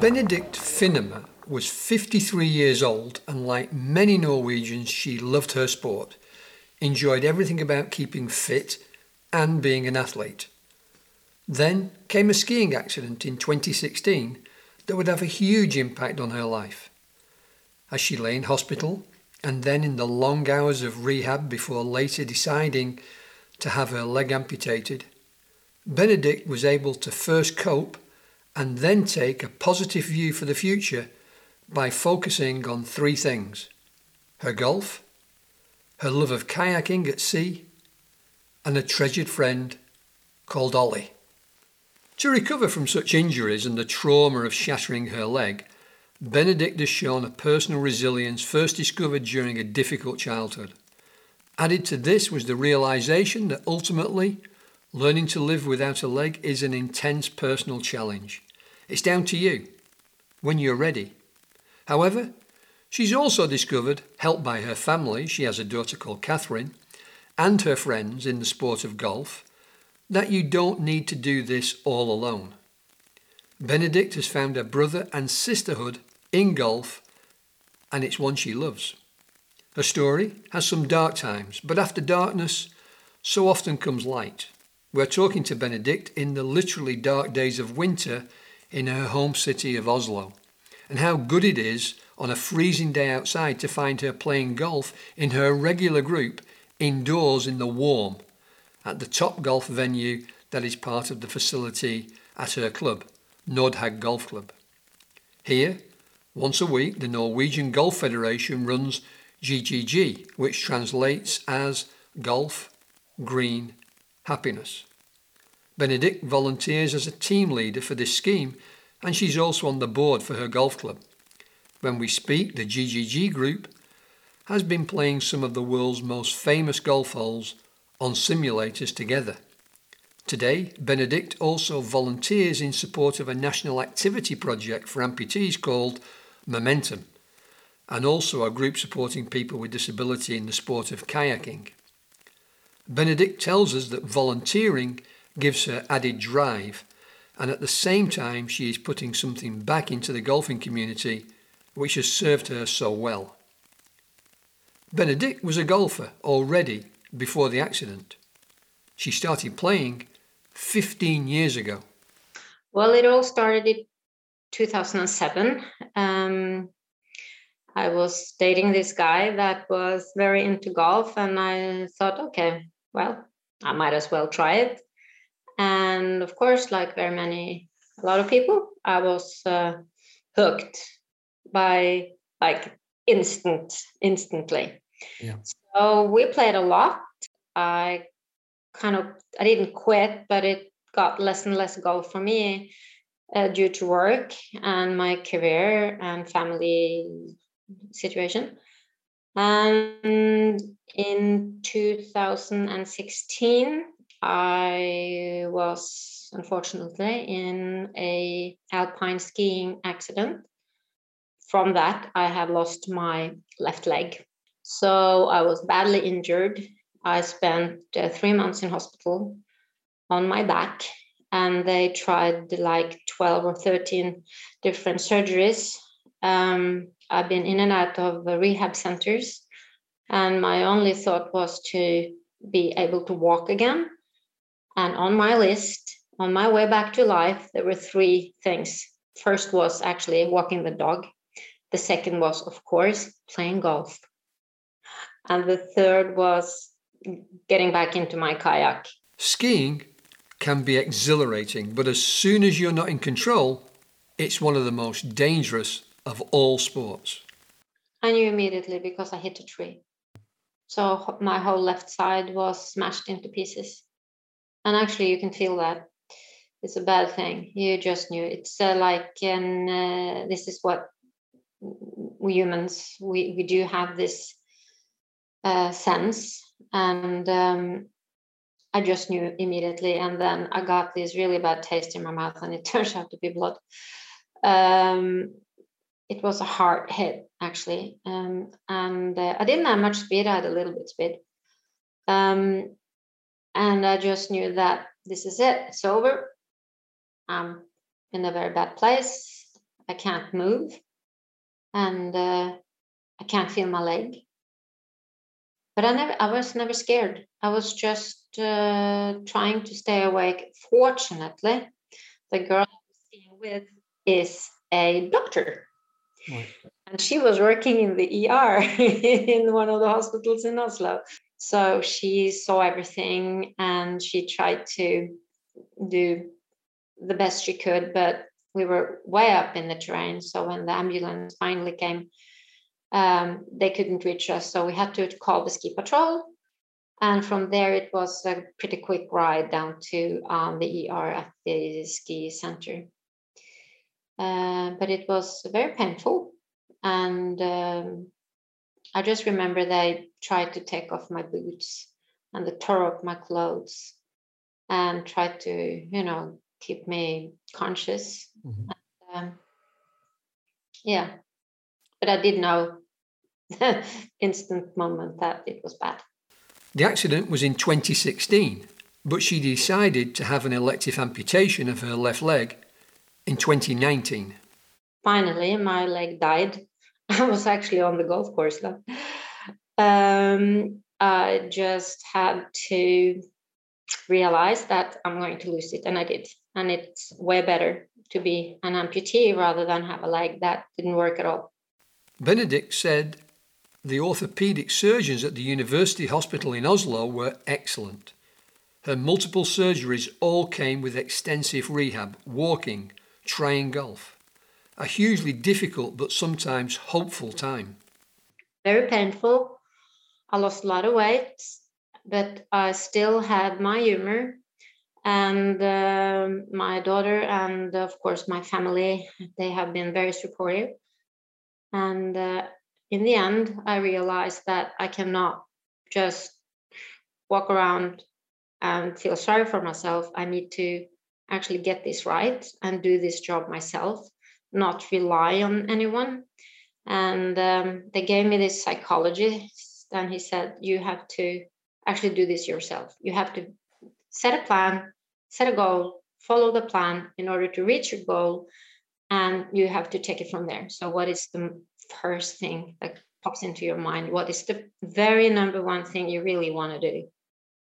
Benedict Finnema was 53 years old, and like many Norwegians, she loved her sport, enjoyed everything about keeping fit and being an athlete. Then came a skiing accident in 2016 that would have a huge impact on her life. As she lay in hospital, and then in the long hours of rehab before later deciding to have her leg amputated, Benedict was able to first cope and then take a positive view for the future by focusing on three things her golf, her love of kayaking at sea, and a treasured friend called Ollie. To recover from such injuries and the trauma of shattering her leg, Benedict has shown a personal resilience first discovered during a difficult childhood. Added to this was the realization that ultimately, learning to live without a leg is an intense personal challenge. It's down to you when you're ready However, she's also discovered, helped by her family, she has a daughter called Catherine, and her friends in the sport of golf, that you don't need to do this all alone. Benedict has found a brother and sisterhood in golf, and it's one she loves. Her story has some dark times, but after darkness, so often comes light. We're talking to Benedict in the literally dark days of winter in her home city of Oslo and how good it is on a freezing day outside to find her playing golf in her regular group indoors in the warm at the top golf venue that is part of the facility at her club, Nordhag Golf Club. Here, once a week, the Norwegian Golf Federation runs GGG, which translates as Golf, Green, Happiness. Benedict volunteers as a team leader for this scheme and she's also on the board for her golf club. When we speak, the GGG group has been playing some of the world's most famous golf holes on simulators together. Today, Benedict also volunteers in support of a national activity project for amputees called Momentum, and also a group supporting people with disability in the sport of kayaking. Benedict tells us that volunteering gives her added drive and at the same time she is putting something back into the golfing community which has served her so well. Benedict was a golfer already before the accident. She started playing 15 years ago. Well, it all started in 2007. Um, I was dating this guy that was very into golf, and I thought, okay, well, I might as well try it and of course like very many a lot of people i was uh, hooked by like instant instantly. Yeah. so we played a lot. I kind of i didn't quit but it got less and less golf for me uh, due to work and my career and family situation. And in 2016 I was unfortunately in a alpine skiing accident. From that, I have lost my left leg. So I was badly injured. I spent uh, three months in hospital on my back, and they tried like 12 or 13 different surgeries. Um, I've been in and out of rehab centers, and my only thought was to be able to walk again and on my list, on my way back to life, there were three things. First was actually walking the dog. The second was, of course, playing golf. And the third was getting back into my kayak. Skiing can be exhilarating, but as soon as you're not in control, it's one of the most dangerous of all sports. I knew immediately because I hit a tree. So my whole left side was smashed into pieces and actually you can feel that. It's a bad thing. You just knew. It's uh, like and uh, this is what we humans we, we do have this uh, sense. And um, i just knew immediately. And then i got this really bad taste in my mouth and it turns out to be blood. Um, it was a hard hit actually. Um, and uh, i didn't have much speed. I had a little bit speed. Um, and I just knew that this is it, it's over. I'm in a very bad place. I can't move, and uh, I can't feel my leg. But I never, I was never scared. I was just uh, trying to stay awake. Fortunately, the girl I was staying with is a doctor. And she was working in the ER in one of the hospitals in Oslo. So she saw everything and she tried to do the best she could, but we were way up in the terrain. So when the ambulance finally came, um, they couldn't reach us. So we had to call the ski patrol. And from there, it was a pretty quick ride down to um, the ER at the ski center. Uh, but it was very painful. And um, I just remember that I tried to take off my boots and they tore up my clothes and tried to, you know, keep me conscious. Mm-hmm. And, um, yeah, but I did know the instant moment that it was bad. The accident was in 2016, but she decided to have an elective amputation of her left leg in 2019. Finally, my leg died. I was actually on the golf course though. Um, I just had to realize that I'm going to lose it, and I did. And it's way better to be an amputee rather than have a leg that didn't work at all. Benedict said the orthopaedic surgeons at the University Hospital in Oslo were excellent. Her multiple surgeries all came with extensive rehab, walking, trying golf. A hugely difficult but sometimes hopeful time. Very painful. I lost a lot of weight, but I still had my humor. And uh, my daughter, and of course, my family, they have been very supportive. And uh, in the end, I realized that I cannot just walk around and feel sorry for myself. I need to actually get this right and do this job myself, not rely on anyone. And um, they gave me this psychologist, and he said, You have to actually do this yourself. You have to set a plan, set a goal, follow the plan in order to reach your goal, and you have to take it from there. So, what is the first thing that pops into your mind? What is the very number one thing you really want to do?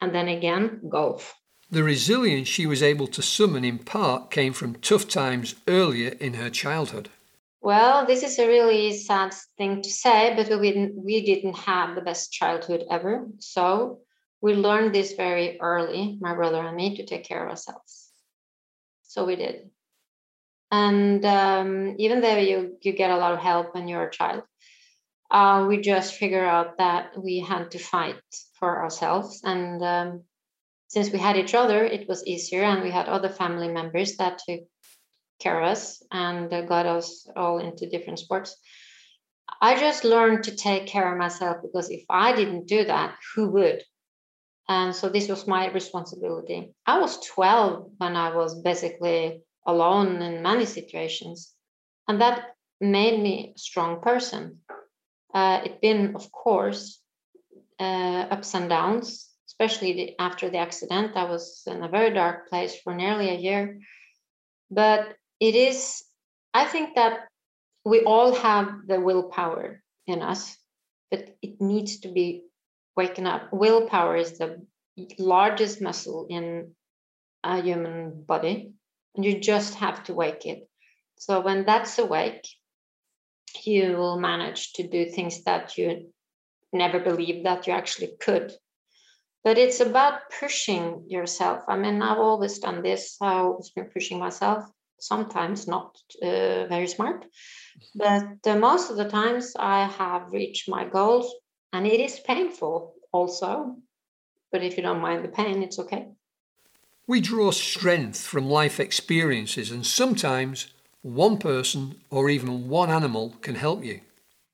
And then again, golf. The resilience she was able to summon in part came from tough times earlier in her childhood. Well, this is a really sad thing to say, but we didn't, we didn't have the best childhood ever. So we learned this very early, my brother and me, to take care of ourselves. So we did. And um, even though you, you get a lot of help when you're a child, uh, we just figure out that we had to fight for ourselves. And um, since we had each other, it was easier, and we had other family members that took care of us and uh, got us all into different sports. I just learned to take care of myself because if I didn't do that, who would? And so this was my responsibility. I was 12 when I was basically alone in many situations. And that made me a strong person. Uh, it's been, of course, uh, ups and downs, especially after the accident. I was in a very dark place for nearly a year. But it is, I think that we all have the willpower in us, but it needs to be waken up. Willpower is the largest muscle in a human body, and you just have to wake it. So when that's awake, you will manage to do things that you never believed that you actually could. But it's about pushing yourself. I mean, I've always done this. I've always been pushing myself. Sometimes not uh, very smart, but uh, most of the times I have reached my goals and it is painful also. But if you don't mind the pain, it's okay. We draw strength from life experiences, and sometimes one person or even one animal can help you.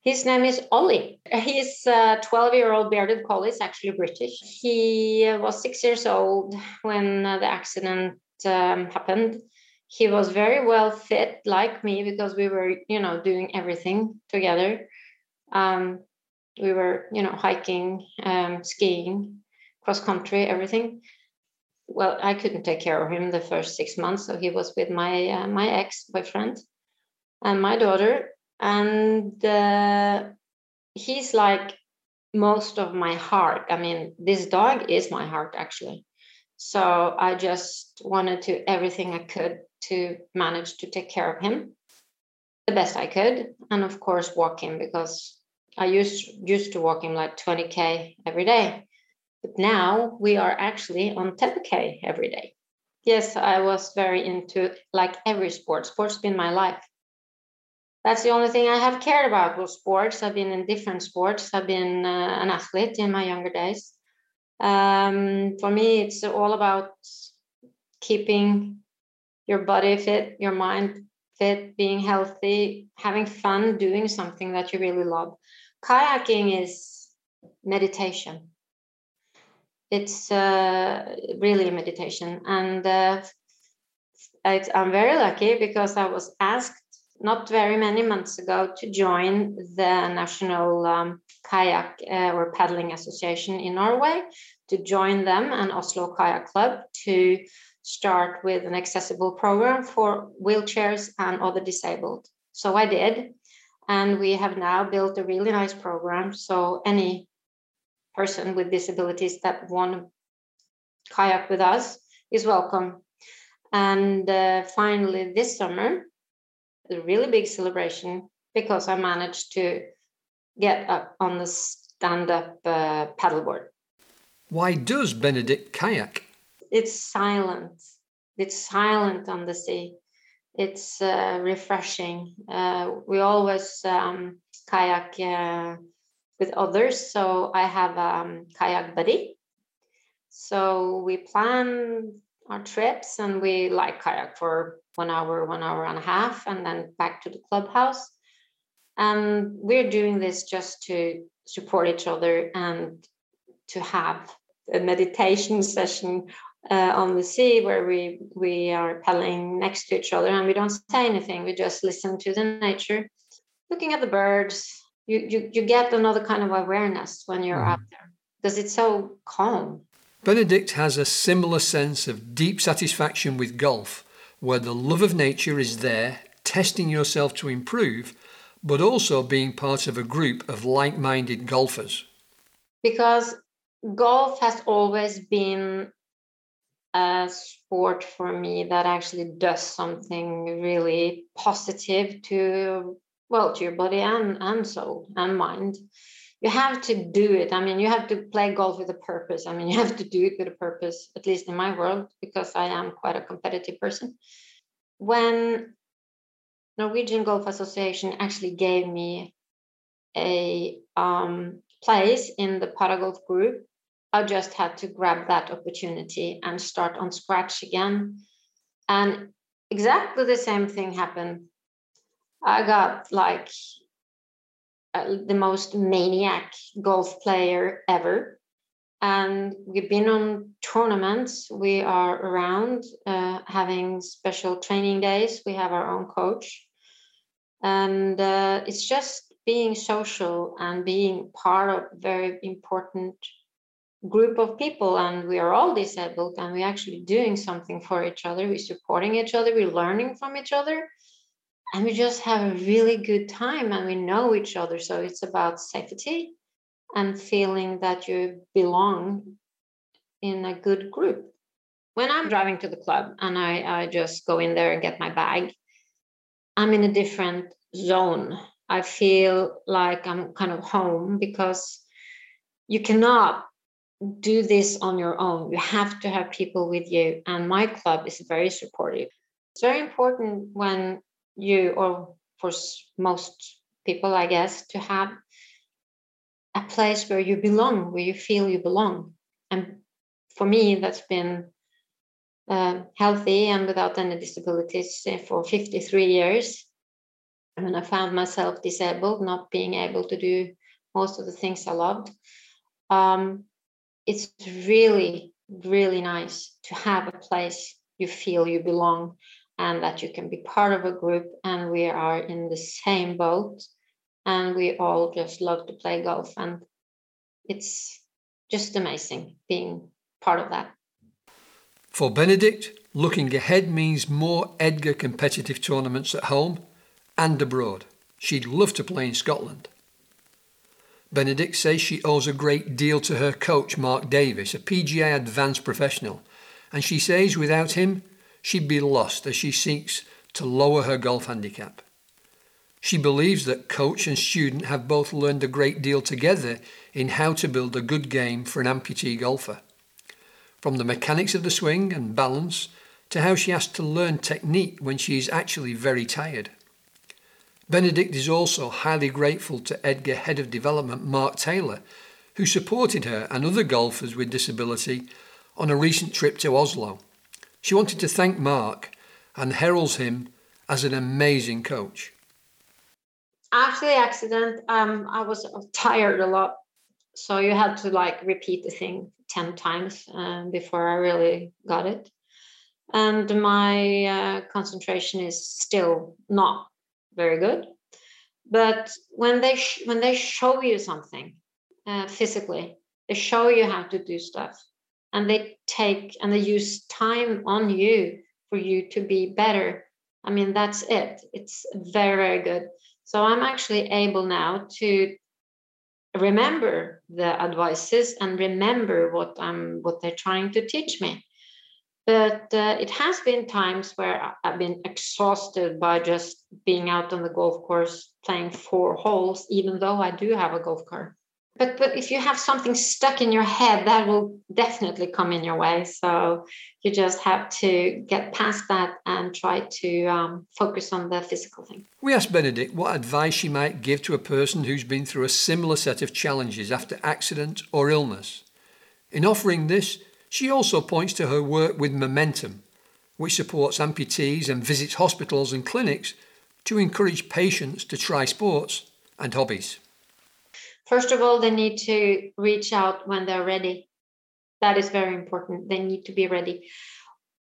His name is Ollie. He's a 12 year old bearded collie, He's actually British. He was six years old when the accident um, happened. He was very well fit, like me, because we were, you know, doing everything together. Um, we were you know hiking um, skiing cross country everything well i couldn't take care of him the first six months so he was with my uh, my ex boyfriend and my daughter. And uh, he's like most of my heart. I mean, this dog is my heart, actually. So I just wanted to everything I could to manage to take care of him the best I could, and of course walk him because I used used to walk him like 20k every day, but now we are actually on 10k every day. Yes, I was very into like every sport. Sports been my life. That's the only thing I have cared about was sports. I've been in different sports. I've been uh, an athlete in my younger days. Um, for me, it's all about keeping your body fit, your mind fit, being healthy, having fun, doing something that you really love. Kayaking is meditation. It's uh, really meditation. And uh, I'm very lucky because I was asked not very many months ago to join the National um, Kayak uh, or Paddling Association in Norway, to join them and Oslo Kayak Club to start with an accessible program for wheelchairs and other disabled. So I did. And we have now built a really nice program. So any person with disabilities that want to kayak with us is welcome. And uh, finally, this summer, a really big celebration because I managed to get up on the stand up uh, paddleboard. Why does Benedict kayak? it's silent. It's silent on the sea. It's uh, refreshing. Uh, we always um, kayak uh, with others. So I have a um, kayak buddy. So we plan our trips and we like kayak for one hour, one hour and a half, and then back to the clubhouse. And we're doing this just to support each other and to have a meditation session uh, on the sea where we we are paddling next to each other and we don't say anything we just listen to the nature looking at the birds you you, you get another kind of awareness when you're mm. out there because it's so calm benedict has a similar sense of deep satisfaction with golf where the love of nature is there testing yourself to improve but also being part of a group of like-minded golfers. Because golf has always been a sport for me that actually does something really positive to well to your body and and soul and mind you have to do it i mean you have to play golf with a purpose i mean you have to do it with a purpose at least in my world because i am quite a competitive person when norwegian golf association actually gave me a um, place in the paragolf group I just had to grab that opportunity and start on scratch again. And exactly the same thing happened. I got like uh, the most maniac golf player ever. And we've been on tournaments. We are around uh, having special training days. We have our own coach. And uh, it's just being social and being part of a very important group of people and we are all disabled and we're actually doing something for each other we're supporting each other we're learning from each other and we just have a really good time and we know each other so it's about safety and feeling that you belong in a good group when i'm driving to the club and i, I just go in there and get my bag i'm in a different zone i feel like i'm kind of home because you cannot do this on your own. You have to have people with you. And my club is very supportive. It's very important when you, or for most people, I guess, to have a place where you belong, where you feel you belong. And for me, that's been uh, healthy and without any disabilities eh, for 53 years. And when I found myself disabled, not being able to do most of the things I loved, um, it's really, really nice to have a place you feel you belong and that you can be part of a group and we are in the same boat and we all just love to play golf and it's just amazing being part of that. For Benedict, looking ahead means more EDGA competitive tournaments at home and abroad. She'd love to play in Scotland. Benedict says she owes a great deal to her coach, Mark Davis, a PGA advanced professional, and she says without him, she'd be lost as she seeks to lower her golf handicap. She believes that coach and student have both learned a great deal together in how to build a good game for an amputee golfer. From the mechanics of the swing and balance to how she has to learn technique when she is actually very tired. Benedict is also highly grateful to EDGA Head of Development Mark Taylor, who supported her and other golfers with disability on a recent trip to Oslo. She wanted to thank Mark and heralds him as an amazing coach. After the accident, um, I was tired a lot, so you had to like repeat the thing ten times um, before I really got it. And my uh, concentration is still not very good. But when they sh- when they show you something uh, physically, they show you how to do stuff, and they take and they use time on you for you to be better. I mean, that's it. It's very very good. So I'm actually able now to remember the advices and remember what I'm what they're trying to teach me but uh, it has been times where I've been exhausted by just being out on the golf course playing four holes, even though I do have a golf cart. But but if you have something stuck in your head, that will definitely come in your way. So you just have to get past that and try to um, focus on the physical thing. We asked Benedict what advice she might give to a person who's been through a similar set of challenges after accident or illness. In offering this, she also points to her work with Momentum, which supports amputees and visits hospitals and clinics to encourage patients to try sports and hobbies. First of all, they need to reach out when they're ready. That is very important. They need to be ready.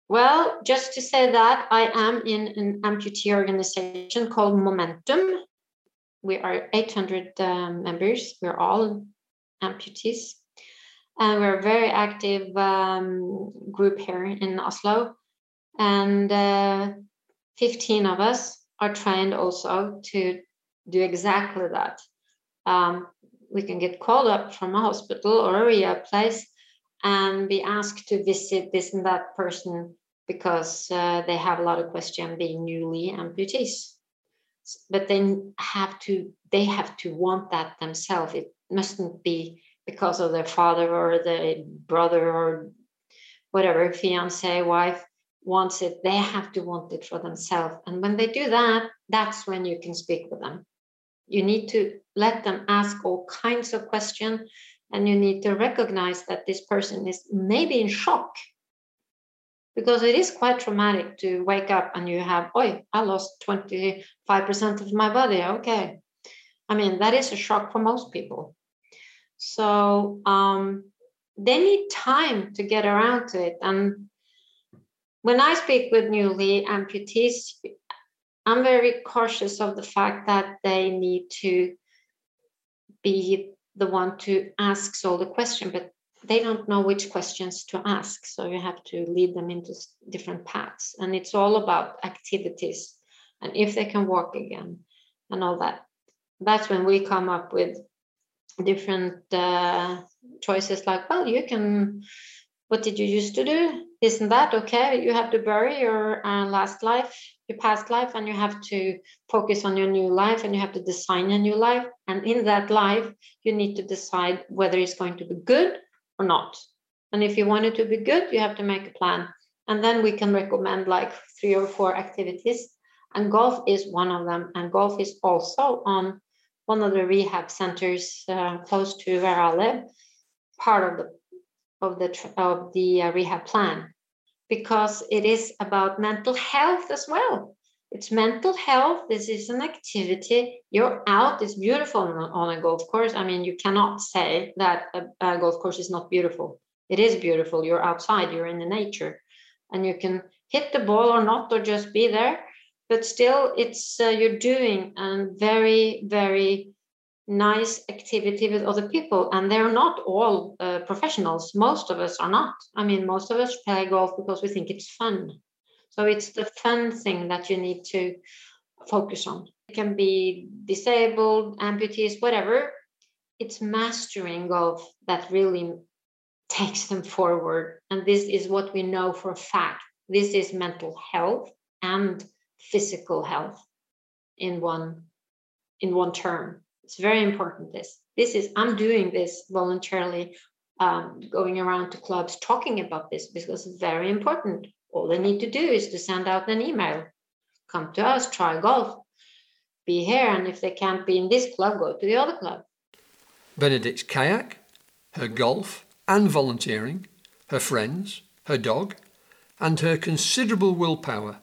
Well, just to say that, I am in an amputee organization called Momentum. We are 800 um, members. We're all amputees and we're a very active um, group here in Oslo. And uh, 15 of us are trained also to do exactly that. Um, we can get called up from a hospital or a rehab place and be asked to visit this and that person because uh, they have a lot of questions being newly amputees. But they have to they have to want that themselves. It mustn't be because of their father or their brother or whatever fiance wife wants it. They have to want it for themselves. And when they do that that's when you can speak with them you need to let them ask all kinds of questions and you need to recognize that this person is maybe in shock. Because it is quite traumatic to wake up and you have oh i lost 25% of my body. Okay. I mean that is a shock for most people. So um, they need time to get around to it. And when I speak with newly amputees, I'm very cautious of the fact that they need to be the one to ask all the question, but they don't know which questions to ask. So you have to lead them into different paths. And it's all about activities and if they can walk again and all that. That's when we come up with different uh, choices like well you can what did you used to do isn't that okay? You have to bury your uh, last life your past life and you have to focus on your new life and you have to design a new life. And in that life you need to decide whether it's going to be good or not. And if you want it to be good you have to make a plan. And then we can recommend like three or four activities. And golf is one of them. And golf is also on one of the rehab centers uh, close to where I live, part of the of the of the uh, rehab plan, because it is about mental health as well. It's mental health. This is an activity. You're out. It's beautiful on a golf course. I mean, you cannot say that a, a golf course is not beautiful. It is beautiful. You're outside. You're in the nature, and you can hit the ball or not, or just be there but still it's uh, you're doing a very very nice activity with other people and they're not all uh, professionals most of us are not i mean most of us play golf because we think it's fun so it's the fun thing that you need to focus on. It can be disabled, amputees, whatever. It's mastering of that really takes them forward. And this is what we know for a fact. This is mental health and physical health in one in one term. It's very important. This this is I'm doing this voluntarily, um, going around to clubs talking about this because it's very important. All they need to do is to send out an email, come to us, try golf, be here, and if they can't be in this club, go to the other club. Benedict's kayak, her golf and volunteering, her friends, her dog, and her considerable willpower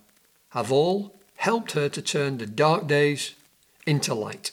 have all helped her to turn the dark days into light.